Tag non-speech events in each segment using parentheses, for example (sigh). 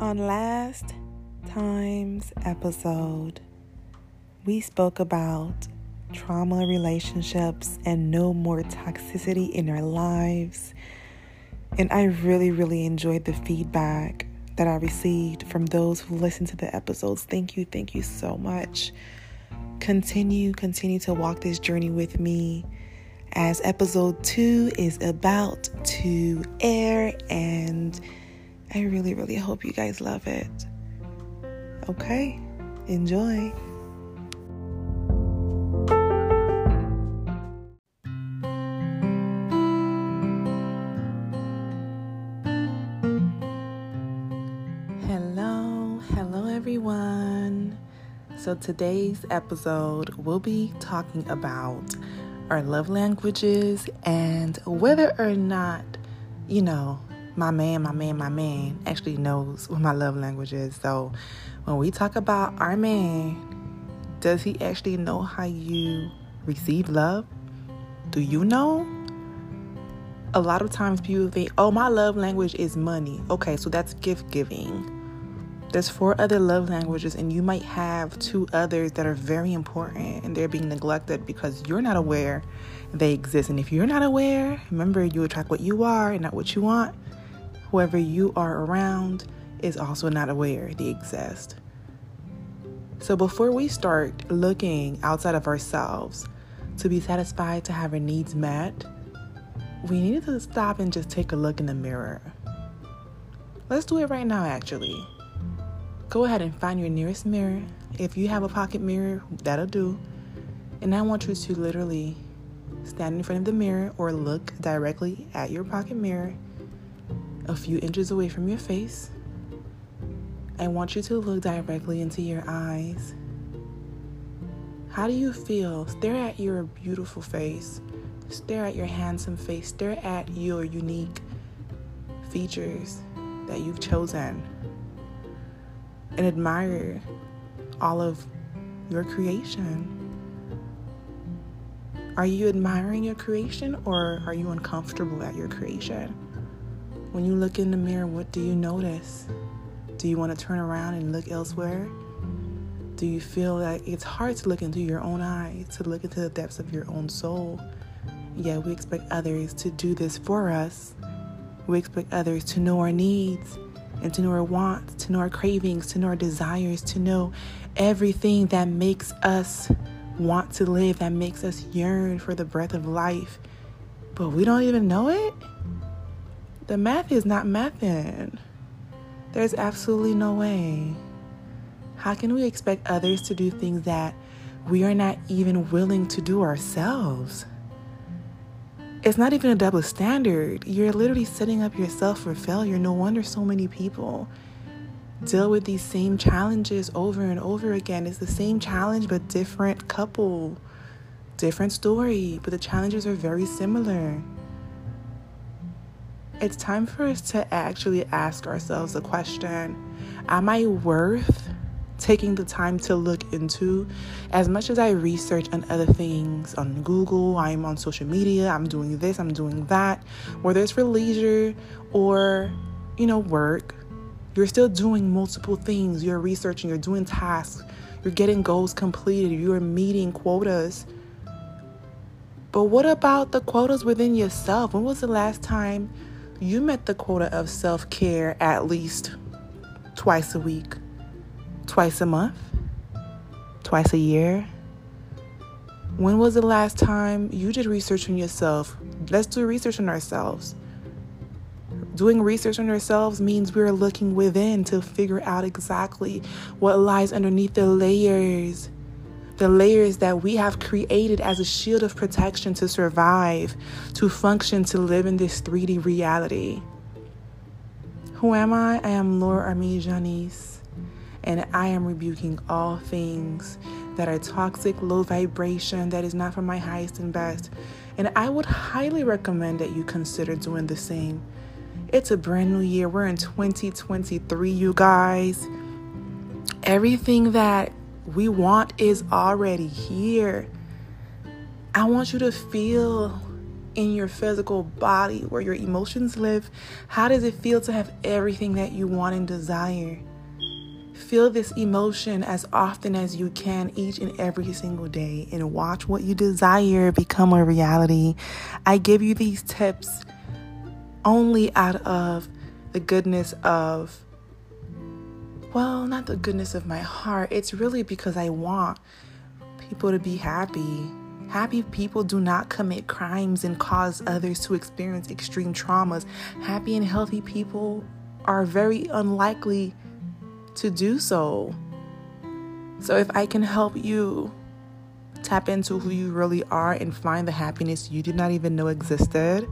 On last time's episode, we spoke about trauma relationships and no more toxicity in our lives. And I really, really enjoyed the feedback that I received from those who listened to the episodes. Thank you, thank you so much. Continue, continue to walk this journey with me as episode two is about to air, and I really, really hope you guys love it. Okay, enjoy. Hello, hello everyone. So today's episode we'll be talking about our love languages and whether or not, you know, my man, my man, my man actually knows what my love language is. So when we talk about our man, does he actually know how you receive love? Do you know? A lot of times people think, oh, my love language is money. Okay, so that's gift giving. There's four other love languages, and you might have two others that are very important and they're being neglected because you're not aware they exist. And if you're not aware, remember you attract what you are and not what you want. Whoever you are around is also not aware they exist. So before we start looking outside of ourselves to be satisfied to have our needs met, we need to stop and just take a look in the mirror. Let's do it right now, actually go ahead and find your nearest mirror. If you have a pocket mirror, that'll do. And I want you to literally stand in front of the mirror or look directly at your pocket mirror a few inches away from your face. I want you to look directly into your eyes. How do you feel? Stare at your beautiful face. Stare at your handsome face. Stare at your unique features that you've chosen and admire all of your creation. Are you admiring your creation or are you uncomfortable at your creation? When you look in the mirror, what do you notice? Do you want to turn around and look elsewhere? Do you feel like it's hard to look into your own eyes, to look into the depths of your own soul? Yeah, we expect others to do this for us. We expect others to know our needs and to know our wants, to know our cravings, to know our desires, to know everything that makes us want to live, that makes us yearn for the breath of life. But we don't even know it? The math is not mathing. There's absolutely no way. How can we expect others to do things that we are not even willing to do ourselves? it's not even a double standard. You're literally setting up yourself for failure. No wonder so many people deal with these same challenges over and over again. It's the same challenge, but different couple, different story, but the challenges are very similar. It's time for us to actually ask ourselves a question Am I worth taking the time to look into. As much as I research on other things on Google, I'm on social media, I'm doing this, I'm doing that, whether it's for leisure or, you know, work, you're still doing multiple things. You're researching, you're doing tasks, you're getting goals completed, you're meeting quotas. But what about the quotas within yourself? When was the last time you met the quota of self care at least twice a week? twice a month, twice a year. When was the last time you did research on yourself? Let's do research on ourselves. Doing research on ourselves means we're looking within to figure out exactly what lies underneath the layers. The layers that we have created as a shield of protection to survive, to function, to live in this 3D reality. Who am I? I am Laura Armie Janice and I am rebuking all things that are toxic, low vibration, that is not for my highest and best. And I would highly recommend that you consider doing the same. It's a brand new year. We're in 2023, you guys. Everything that we want is already here. I want you to feel in your physical body where your emotions live, how does it feel to have everything that you want and desire? Feel this emotion as often as you can each and every single day and watch what you desire become a reality. I give you these tips only out of the goodness of, well, not the goodness of my heart. It's really because I want people to be happy. Happy people do not commit crimes and cause others to experience extreme traumas. Happy and healthy people are very unlikely to do so. So, if I can help you tap into who you really are and find the happiness you did not even know existed,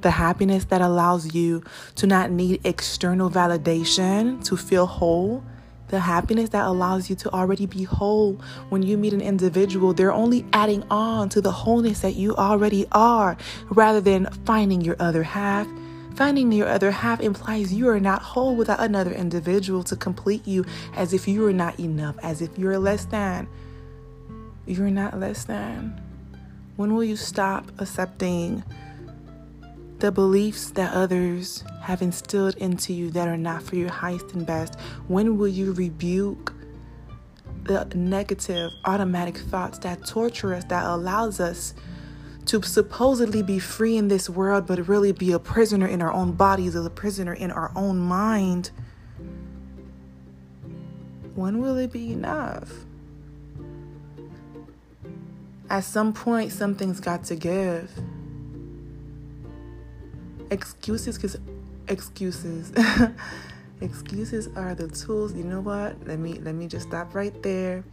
the happiness that allows you to not need external validation to feel whole, the happiness that allows you to already be whole when you meet an individual, they're only adding on to the wholeness that you already are rather than finding your other half. Finding your other half implies you are not whole without another individual to complete you as if you are not enough, as if you're less than. You're not less than. When will you stop accepting the beliefs that others have instilled into you that are not for your highest and best? When will you rebuke the negative automatic thoughts that torture us, that allows us to supposedly be free in this world, but really be a prisoner in our own bodies, as a prisoner in our own mind? When will it be enough? At some point, something's got to give excuses because excuses. (laughs) Excuses are the tools. You know what? Let me let me just stop right there.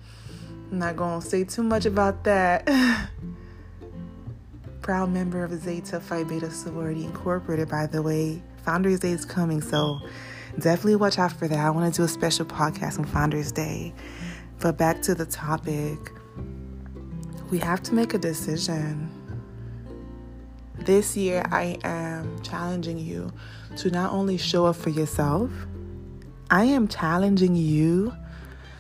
I'm not gonna say too much about that. (laughs) Proud member of zeta phi beta sorority incorporated by the way. Founders day is coming so definitely watch out for that. I want to do a special podcast on founders day. But back to the topic. We have to make a decision this year, I am challenging you to not only show up for yourself, I am challenging you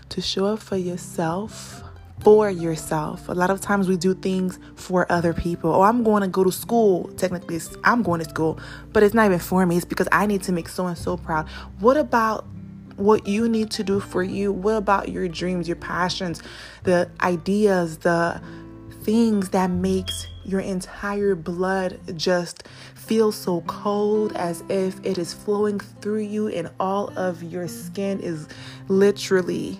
to show up for yourself for yourself. A lot of times we do things for other people. Oh, I'm going to go to school. Technically, I'm going to school, but it's not even for me. It's because I need to make so and so proud. What about what you need to do for you? What about your dreams, your passions, the ideas, the things that makes your entire blood just feels so cold as if it is flowing through you and all of your skin is literally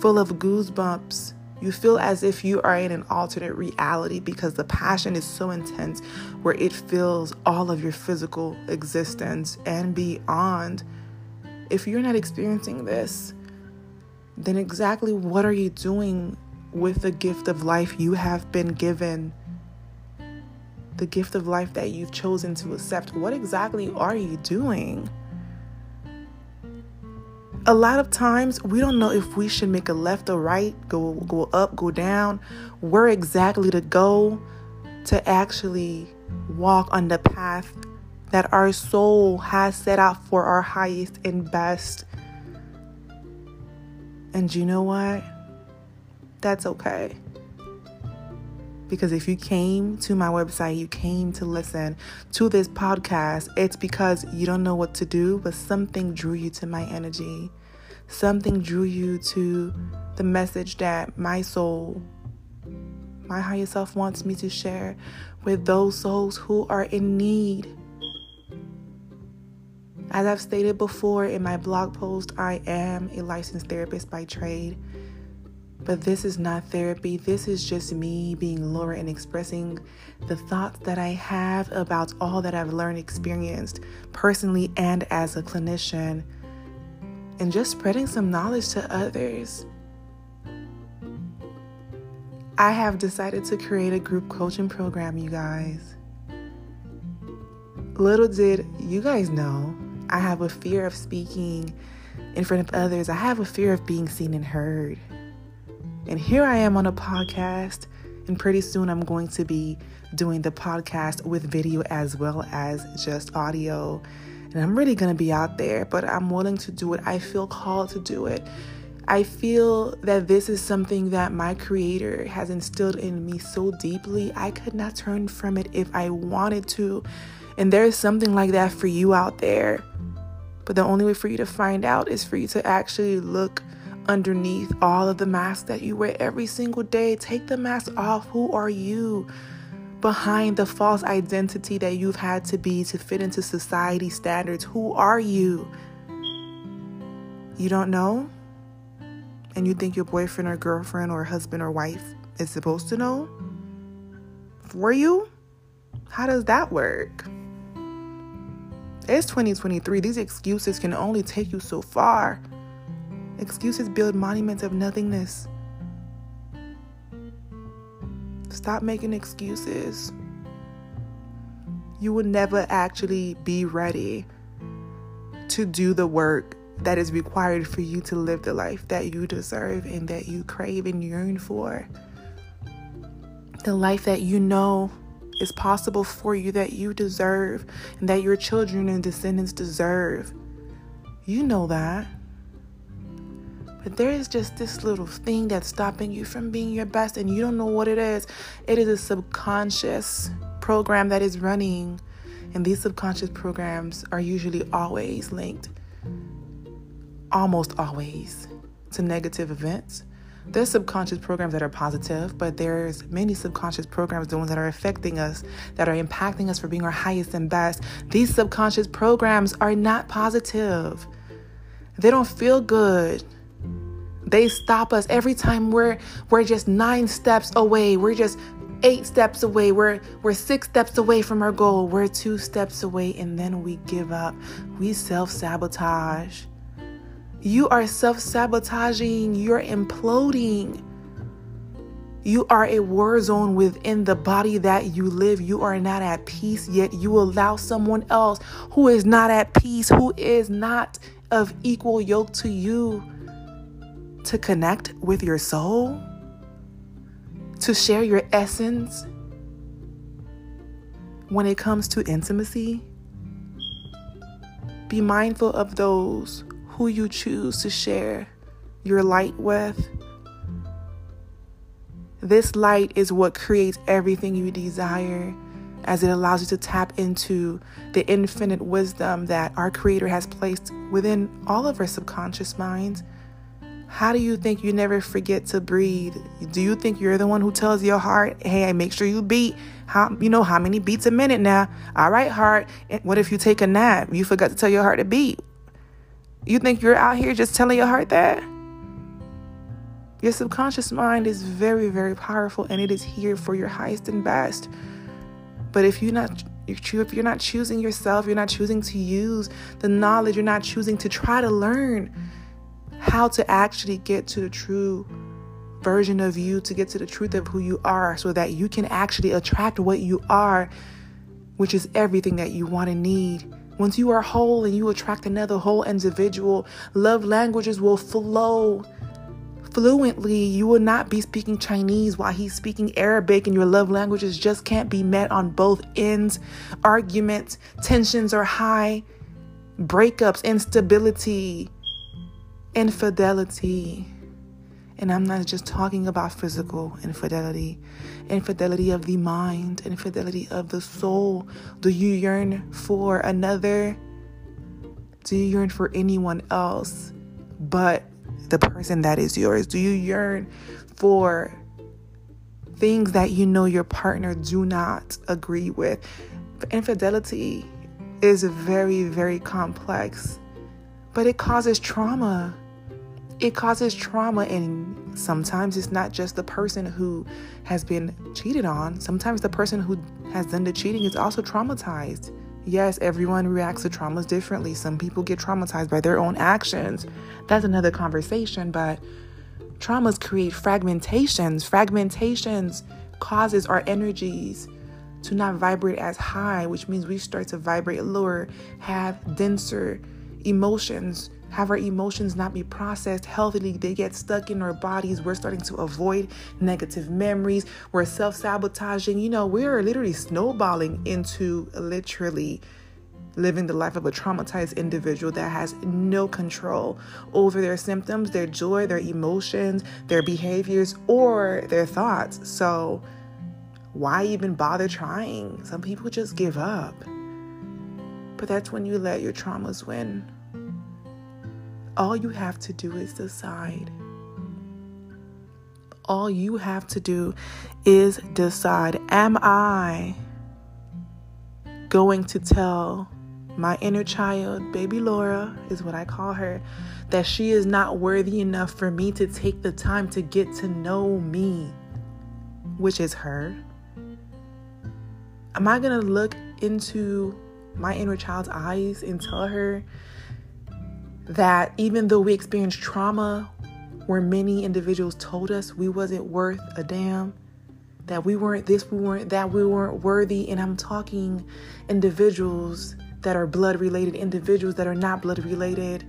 full of goosebumps. You feel as if you are in an alternate reality because the passion is so intense where it fills all of your physical existence and beyond. If you're not experiencing this, then exactly what are you doing with the gift of life you have been given, the gift of life that you've chosen to accept, what exactly are you doing? A lot of times we don't know if we should make a left or right, go go up, go down, where exactly to go to actually walk on the path that our soul has set out for our highest and best. And you know what? that's okay. Because if you came to my website, you came to listen to this podcast, it's because you don't know what to do, but something drew you to my energy. Something drew you to the message that my soul, my higher self wants me to share with those souls who are in need. As I've stated before in my blog post, I am a licensed therapist by trade. But this is not therapy. This is just me being Laura and expressing the thoughts that I have about all that I've learned, experienced personally and as a clinician, and just spreading some knowledge to others. I have decided to create a group coaching program, you guys. Little did you guys know, I have a fear of speaking in front of others. I have a fear of being seen and heard. And here I am on a podcast, and pretty soon I'm going to be doing the podcast with video as well as just audio. And I'm really going to be out there, but I'm willing to do it. I feel called to do it. I feel that this is something that my creator has instilled in me so deeply. I could not turn from it if I wanted to. And there is something like that for you out there. But the only way for you to find out is for you to actually look underneath all of the masks that you wear every single day. Take the mask off. Who are you? Behind the false identity that you've had to be to fit into society standards, who are you? You don't know? And you think your boyfriend or girlfriend or husband or wife is supposed to know? For you? How does that work? It's 2023. These excuses can only take you so far. Excuses build monuments of nothingness. Stop making excuses. You will never actually be ready to do the work that is required for you to live the life that you deserve and that you crave and yearn for. The life that you know is possible for you, that you deserve, and that your children and descendants deserve. You know that. There is just this little thing that's stopping you from being your best, and you don't know what it is. It is a subconscious program that is running, and these subconscious programs are usually always linked almost always to negative events. There's subconscious programs that are positive, but there's many subconscious programs, the ones that are affecting us, that are impacting us for being our highest and best. These subconscious programs are not positive. They don't feel good. They stop us every time we're we're just 9 steps away. We're just 8 steps away. We're we're 6 steps away from our goal. We're 2 steps away and then we give up. We self-sabotage. You are self sabotaging, you're imploding. You are a war zone within the body that you live. You are not at peace, yet you allow someone else who is not at peace, who is not of equal yoke to you, to connect with your soul, to share your essence when it comes to intimacy. Be mindful of those who you choose to share your light with. This light is what creates everything you desire as it allows you to tap into the infinite wisdom that our Creator has placed within all of our subconscious minds. How do you think you never forget to breathe? Do you think you're the one who tells your heart, "Hey, make sure you beat how you know how many beats a minute now?" All right, heart. What if you take a nap? You forgot to tell your heart to beat. You think you're out here just telling your heart that? Your subconscious mind is very, very powerful and it is here for your highest and best. But if you're not if you're not choosing yourself, you're not choosing to use the knowledge, you're not choosing to try to learn how to actually get to the true version of you, to get to the truth of who you are, so that you can actually attract what you are, which is everything that you want and need. Once you are whole and you attract another whole individual, love languages will flow fluently. You will not be speaking Chinese while he's speaking Arabic, and your love languages just can't be met on both ends. Arguments, tensions are high, breakups, instability, infidelity. And I'm not just talking about physical infidelity, infidelity of the mind, infidelity of the soul. Do you yearn for another? Do you yearn for anyone else but the person that is yours? Do you yearn for things that you know your partner do not agree with? Infidelity is very, very complex, but it causes trauma it causes trauma and sometimes it's not just the person who has been cheated on. Sometimes the person who has done the cheating is also traumatized. Yes everyone reacts to traumas differently. Some people get traumatized by their own actions. That's another conversation but traumas create fragmentations. Fragmentations causes our energies to not vibrate as high which means we start to vibrate lower have denser emotions have our emotions not be processed healthily. They get stuck in our bodies. We're starting to avoid negative memories. We're self sabotaging. You know, we're literally snowballing into literally living the life of a traumatized individual that has no control over their symptoms, their joy, their emotions, their behaviors, or their thoughts. So, why even bother trying? Some people just give up. But that's when you let your traumas win. All you have to do is decide. All you have to do is decide Am I going to tell my inner child, baby Laura is what I call her, that she is not worthy enough for me to take the time to get to know me, which is her? Am I going to look into my inner child's eyes and tell her that even though we experienced trauma where many individuals told us we wasn't worth a damn, that we weren't this, we weren't that, we weren't worthy, and I'm talking individuals that are blood related, individuals that are not blood related,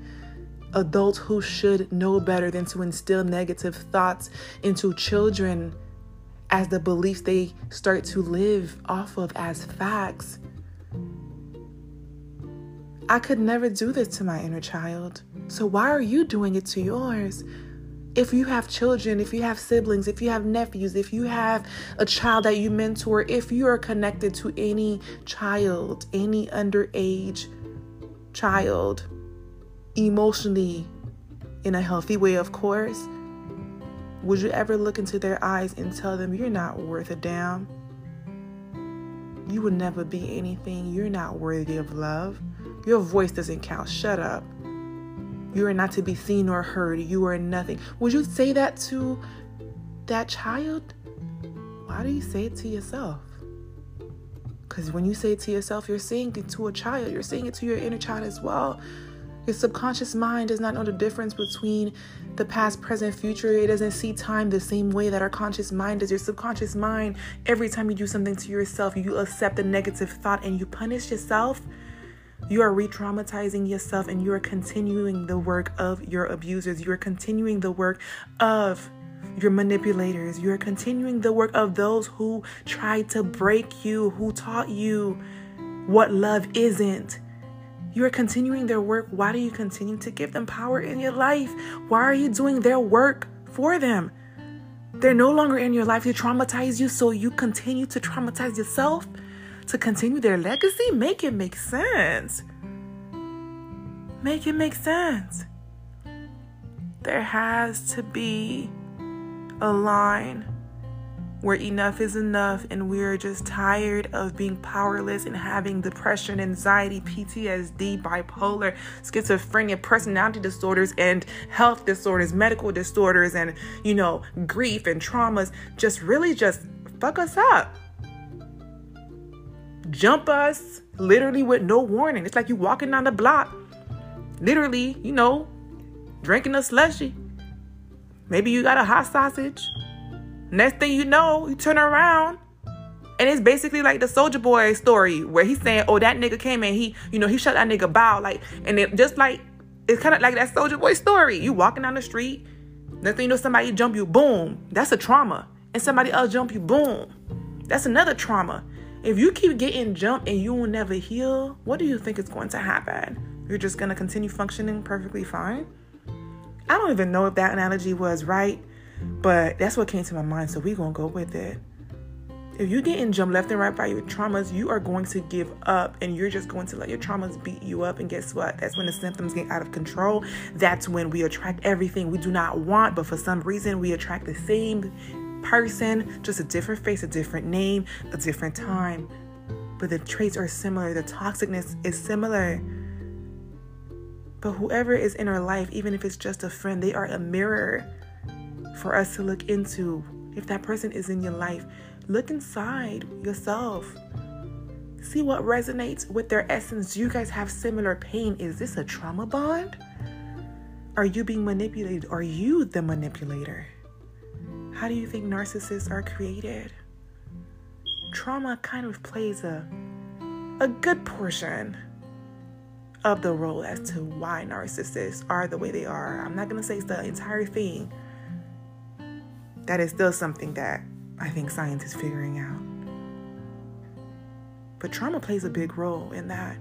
adults who should know better than to instill negative thoughts into children as the beliefs they start to live off of as facts. I could never do this to my inner child. So why are you doing it to yours? If you have children, if you have siblings, if you have nephews, if you have a child that you mentor, if you are connected to any child, any underage child, emotionally, in a healthy way, of course, would you ever look into their eyes and tell them you're not worth a damn? You would never be anything. You're not worthy of love. Your voice doesn't count. Shut up. You are not to be seen or heard. You are nothing. Would you say that to that child? Why do you say it to yourself? Because when you say it to yourself, you're saying it to a child. You're saying it to your inner child as well. Your subconscious mind does not know the difference between the past, present, future. It doesn't see time the same way that our conscious mind does. Your subconscious mind, every time you do something to yourself, you accept the negative thought and you punish yourself you are re traumatizing yourself and you are continuing the work of your abusers. You are continuing the work of your manipulators. You are continuing the work of those who tried to break you, who taught you what love isn't. You are continuing their work. Why do you continue to give them power in your life? Why are you doing their work for them? They're no longer in your life to traumatize you, so you continue to traumatize yourself to continue their legacy, make it make sense. Make it make sense. There has to be a line where enough is enough and we're just tired of being powerless and having depression, anxiety, PTSD, bipolar, schizophrenia, personality disorders, and health disorders, medical disorders, and you know, grief and traumas just really just fuck us up jump us literally with no warning. It's like you walking down the block, literally, you know, drinking a slushy. Maybe you got a hot sausage. Next thing you know, you turn around and it's basically like the Soldier Boy story where he's saying, "Oh, that nigga came and he, you know, he shot that nigga bow." Like, and it just like it's kind of like that Soldier Boy story. You walking down the street, next thing you know, somebody jump you, boom. That's a trauma, and somebody else jump you, boom. That's another trauma. If you keep getting jumped and you will never heal, what do you think is going to happen? You're just going to continue functioning perfectly fine? I don't even know if that analogy was right, but that's what came to my mind, so we're going to go with it. If you're getting jumped left and right by your traumas, you are going to give up and you're just going to let your traumas beat you up. And guess what? That's when the symptoms get out of control. That's when we attract everything we do not want, but for some reason, we attract the same person, just a different face, a different name, a different time. But the traits are similar, the toxicness is similar. But whoever is in our life, even if it's just a friend, they are a mirror for us to look into. If that person is in your life, look inside yourself. See what resonates with their essence. Do you guys have similar pain? Is this a trauma bond? Are you being manipulated? Are you the manipulator? How do you think narcissists are created? Trauma kind of plays a a good portion of the role as to why narcissists are the way they are. I'm not going to say it's the entire thing. That is still something that I think science is figuring out. But trauma plays a big role in that.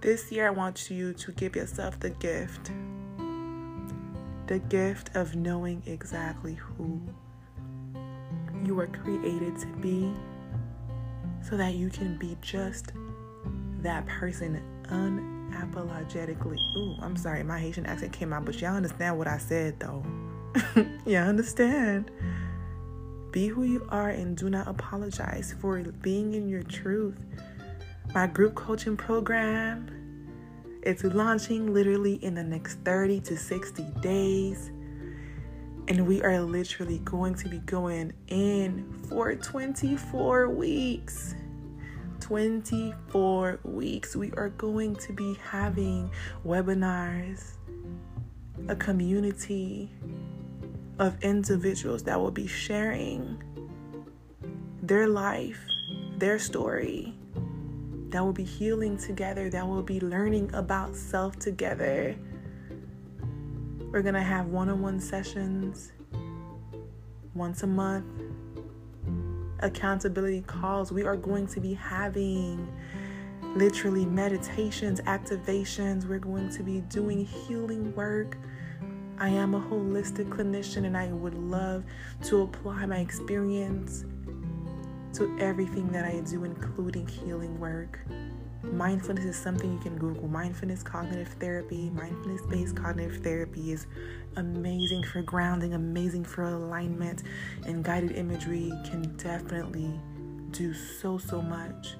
This year, I want you to give yourself the gift the gift of knowing exactly who you were created to be so that you can be just that person unapologetically. Ooh, I'm sorry, my Haitian accent came out, but y'all understand what I said though. (laughs) yeah, understand. Be who you are and do not apologize for being in your truth. My group coaching program it's launching literally in the next 30 to 60 days. And we are literally going to be going in for 24 weeks. 24 weeks. We are going to be having webinars, a community of individuals that will be sharing their life, their story, that will be healing together, that will be learning about self together. We're going to have one on one sessions once a month, accountability calls. We are going to be having literally meditations, activations. We're going to be doing healing work. I am a holistic clinician and I would love to apply my experience to everything that I do, including healing work. Mindfulness is something you can Google. Mindfulness cognitive therapy, mindfulness based cognitive therapy is amazing for grounding, amazing for alignment, and guided imagery can definitely do so, so much.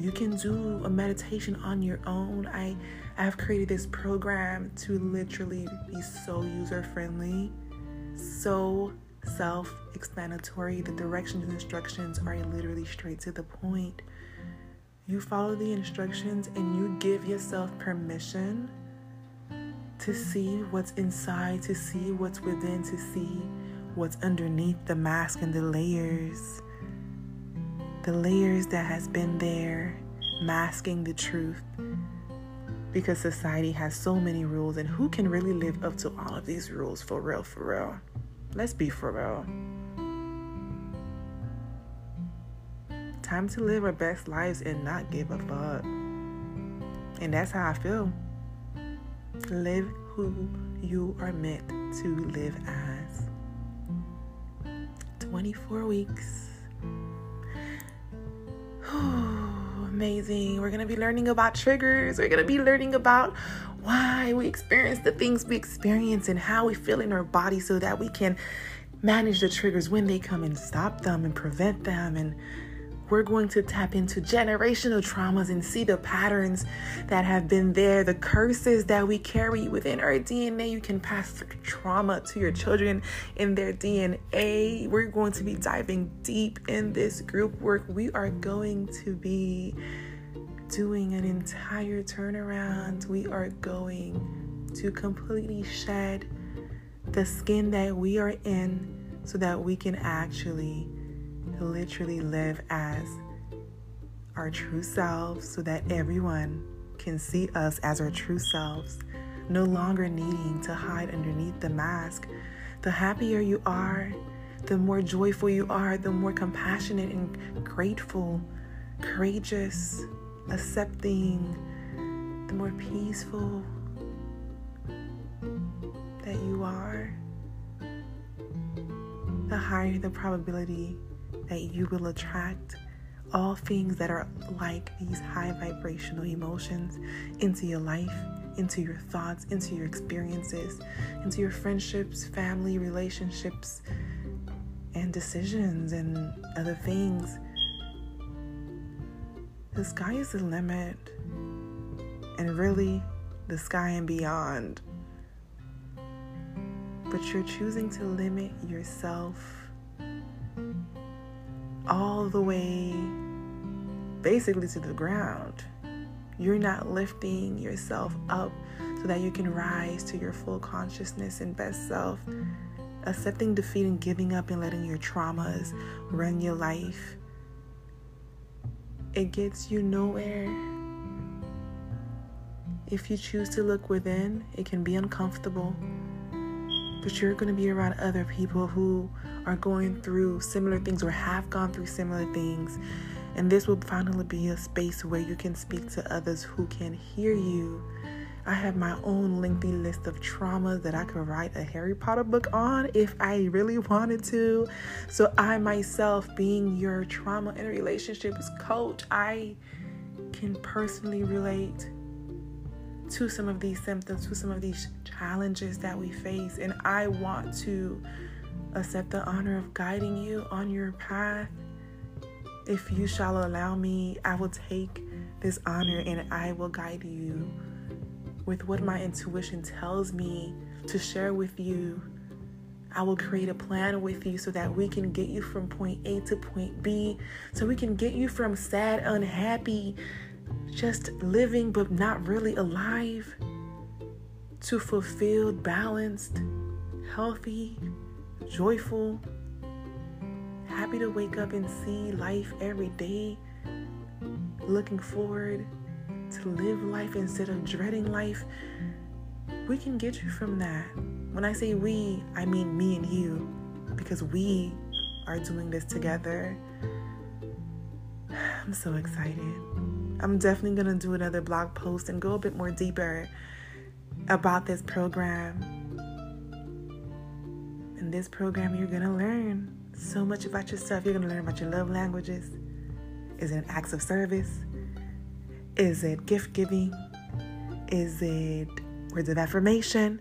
You can do a meditation on your own. I, I have created this program to literally be so user friendly, so self explanatory. The directions and instructions are literally straight to the point. You follow the instructions and you give yourself permission to see what's inside, to see what's within, to see what's underneath the mask and the layers. The layers that has been there masking the truth because society has so many rules and who can really live up to all of these rules for real for real Let's be for real. Time to live our best lives and not give a fuck. And that's how I feel. Live who you are meant to live as. 24 weeks. (sighs) Amazing. We're going to be learning about triggers. We're going to be learning about why we experience the things we experience and how we feel in our body so that we can manage the triggers when they come and stop them and prevent them and we're going to tap into generational traumas and see the patterns that have been there, the curses that we carry within our DNA. You can pass trauma to your children in their DNA. We're going to be diving deep in this group work. We are going to be doing an entire turnaround. We are going to completely shed the skin that we are in so that we can actually literally live as our true selves so that everyone can see us as our true selves, no longer needing to hide underneath the mask. The happier you are, the more joyful you are, the more compassionate and grateful, courageous, accepting, the more peaceful that you are, the higher the probability that you will attract all things that are like these high vibrational emotions into your life, into your thoughts, into your experiences, into your friendships, family, relationships, and decisions and other things the sky is the limit, and really, the sky and beyond. But you're choosing to limit yourself all the way basically to the ground. You're not lifting yourself up so that you can rise to your full consciousness and best self. Accepting defeat and giving up and letting your traumas run your life it gets you nowhere. If you choose to look within, it can be uncomfortable. But you're going to be around other people who are going through similar things or have gone through similar things. And this will finally be a space where you can speak to others who can hear you. I have my own lengthy list of traumas that I could write a Harry Potter book on if I really wanted to. So, I myself, being your trauma and relationships coach, I can personally relate to some of these symptoms, to some of these challenges that we face. And I want to accept the honor of guiding you on your path. If you shall allow me, I will take this honor and I will guide you with what my intuition tells me to share with you. I will create a plan with you so that we can get you from point A to point B, so we can get you from sad, unhappy, just living but not really alive, to fulfilled, balanced, healthy, joyful, happy to wake up and see life every day, looking forward to live life instead of dreading life. We can get you from that. When I say we, I mean me and you, because we are doing this together. (sighs) I'm so excited. I'm definitely going to do another blog post and go a bit more deeper about this program. In this program, you're going to learn so much about yourself. You're going to learn about your love languages. Is it acts of service? Is it gift giving? Is it words of affirmation?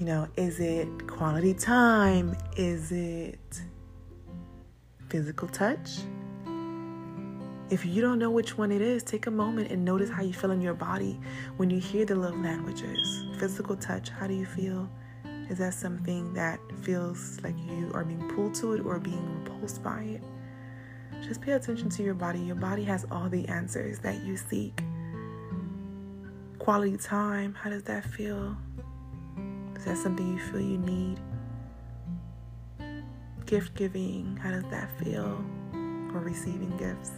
You know, is it quality time? Is it physical touch? If you don't know which one it is, take a moment and notice how you feel in your body when you hear the love languages. Physical touch, how do you feel? Is that something that feels like you are being pulled to it or being repulsed by it? Just pay attention to your body. Your body has all the answers that you seek. Quality time, how does that feel? Is that something you feel you need? Gift giving, how does that feel? Or receiving gifts?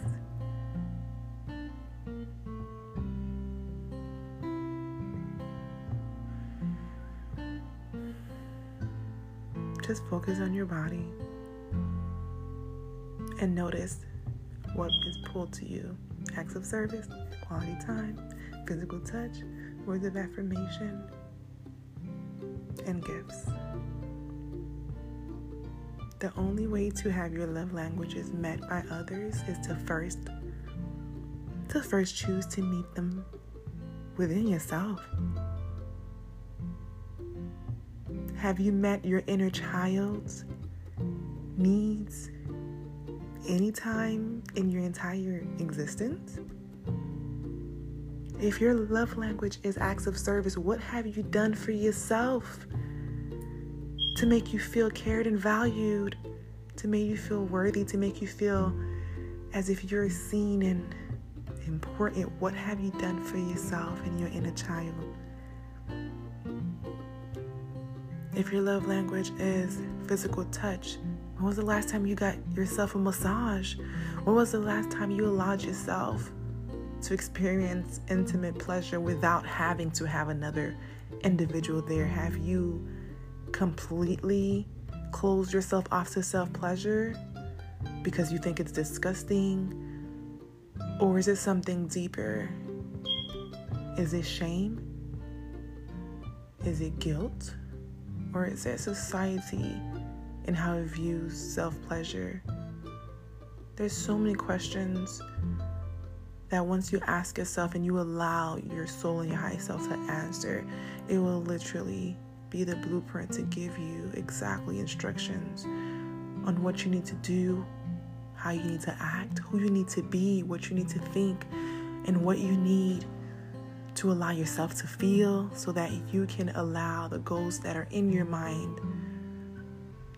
Just focus on your body and notice what is pulled to you acts of service, quality time, physical touch, words of affirmation, and gifts. The only way to have your love languages met by others is to first to first choose to meet them within yourself. Have you met your inner child's needs anytime in your entire existence? If your love language is acts of service, what have you done for yourself to make you feel cared and valued, to make you feel worthy, to make you feel as if you're seen and important? What have you done for yourself and your inner child? If your love language is physical touch, when was the last time you got yourself a massage? When was the last time you allowed yourself to experience intimate pleasure without having to have another individual there? Have you completely closed yourself off to self pleasure because you think it's disgusting? Or is it something deeper? Is it shame? Is it guilt? Or is it society and how it views self pleasure? There's so many questions that once you ask yourself and you allow your soul and your high self to answer, it will literally be the blueprint to give you exactly instructions on what you need to do, how you need to act, who you need to be, what you need to think, and what you need to allow yourself to feel so that you can allow the goals that are in your mind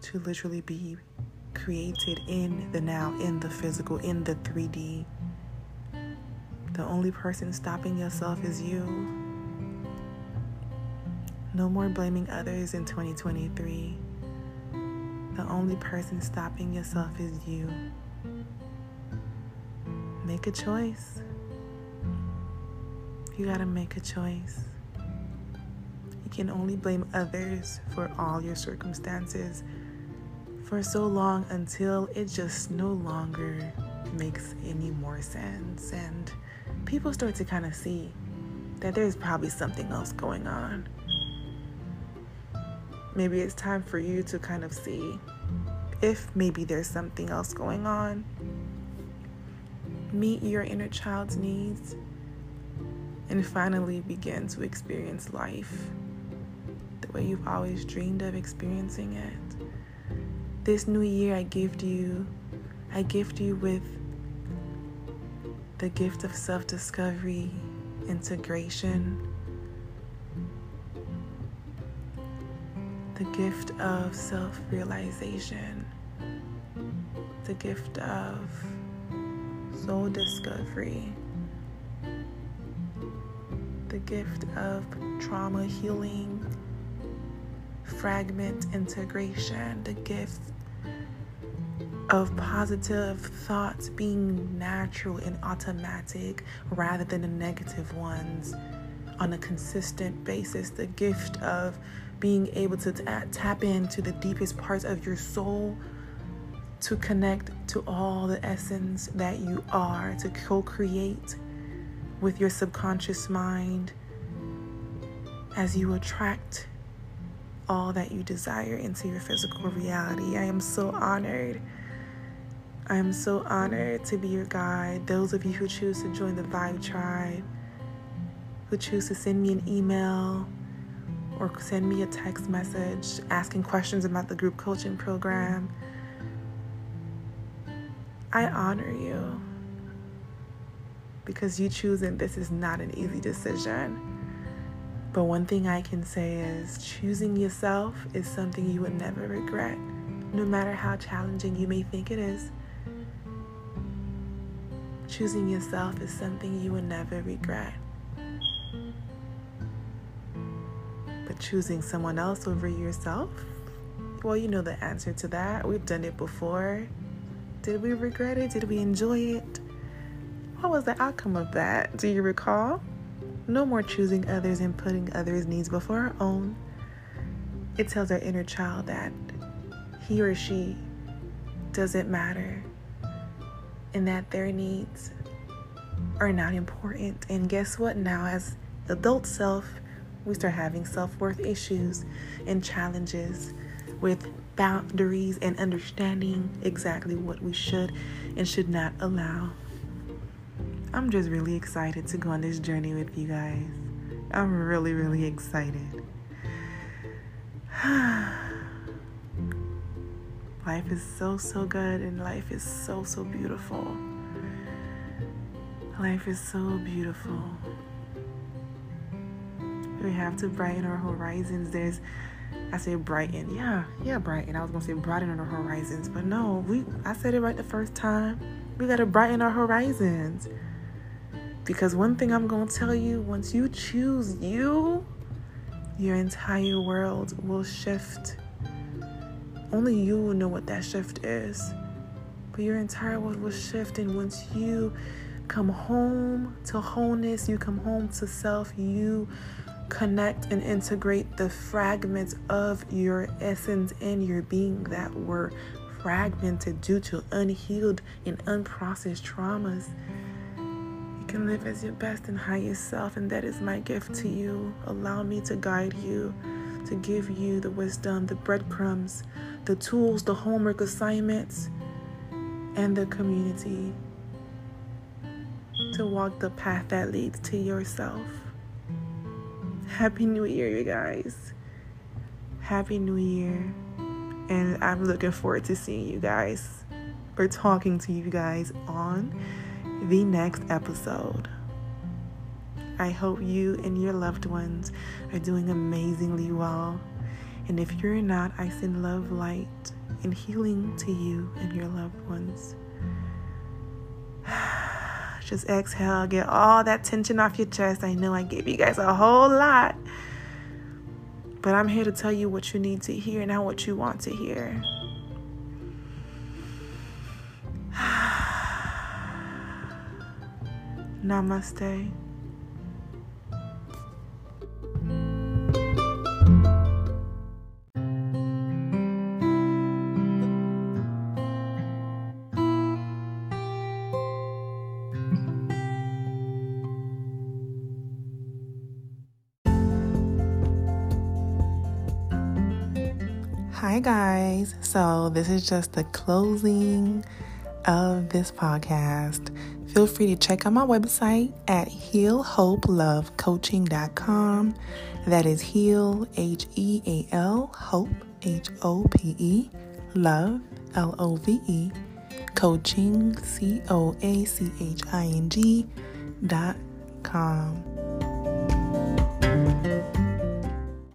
to literally be created in the now, in the physical, in the 3D. The only person stopping yourself is you. No more blaming others in 2023. The only person stopping yourself is you. Make a choice. You gotta make a choice. You can only blame others for all your circumstances for so long until it just no longer makes any more sense. And people start to kind of see that there's probably something else going on. Maybe it's time for you to kind of see if maybe there's something else going on. Meet your inner child's needs and finally begin to experience life the way you've always dreamed of experiencing it. This new year, I gift you, I gift you with the gift of self discovery, integration, the gift of self realization, the gift of soul discovery. The gift of trauma healing, fragment integration, the gift of positive thoughts being natural and automatic rather than the negative ones. On a consistent basis, the gift of being able to t- tap into the deepest parts of your soul to connect to all the essence that you are, to co create with your subconscious mind as you attract all that you desire into your physical reality. I am so honored. I am so honored to be your guide. Those of you who choose to join the Vibe Tribe, who choose to send me an email or send me a text message asking questions about the group coaching program, I honor you because you choosing this is not an easy decision. But one thing I can say is choosing yourself is something you would never regret, no matter how challenging you may think it is. Choosing yourself is something you would never regret. But choosing someone else over yourself, well, you know the answer to that. We've done it before. Did we regret it? Did we enjoy it? What was the outcome of that? Do you recall? No more choosing others and putting others' needs before our own. It tells our inner child that he or she doesn't matter and that their needs are not important. And guess what? Now, as the adult self, we start having self worth issues and challenges with boundaries and understanding exactly what we should and should not allow. I'm just really excited to go on this journey with you guys. I'm really, really excited. (sighs) life is so, so good, and life is so, so beautiful. Life is so beautiful. We have to brighten our horizons. There's, I say brighten, yeah, yeah, brighten. I was gonna say brighten our horizons, but no, we. I said it right the first time. We gotta brighten our horizons. Because one thing I'm going to tell you once you choose you, your entire world will shift. Only you will know what that shift is. But your entire world will shift. And once you come home to wholeness, you come home to self, you connect and integrate the fragments of your essence and your being that were fragmented due to unhealed and unprocessed traumas can live as your best and highest self, and that is my gift to you. Allow me to guide you, to give you the wisdom, the breadcrumbs, the tools, the homework assignments, and the community to walk the path that leads to yourself. Happy New Year, you guys. Happy New Year. And I'm looking forward to seeing you guys or talking to you guys on the next episode. I hope you and your loved ones are doing amazingly well. And if you're not, I send love, light, and healing to you and your loved ones. (sighs) Just exhale, get all that tension off your chest. I know I gave you guys a whole lot. But I'm here to tell you what you need to hear, not what you want to hear. Namaste. Hi, guys. So, this is just the closing of this podcast. Feel free to check out my website at healhopelovecoaching.com. That is heal, H E A L, hope, H O P E, love, L O V E, coaching, C O A C H I N G dot com.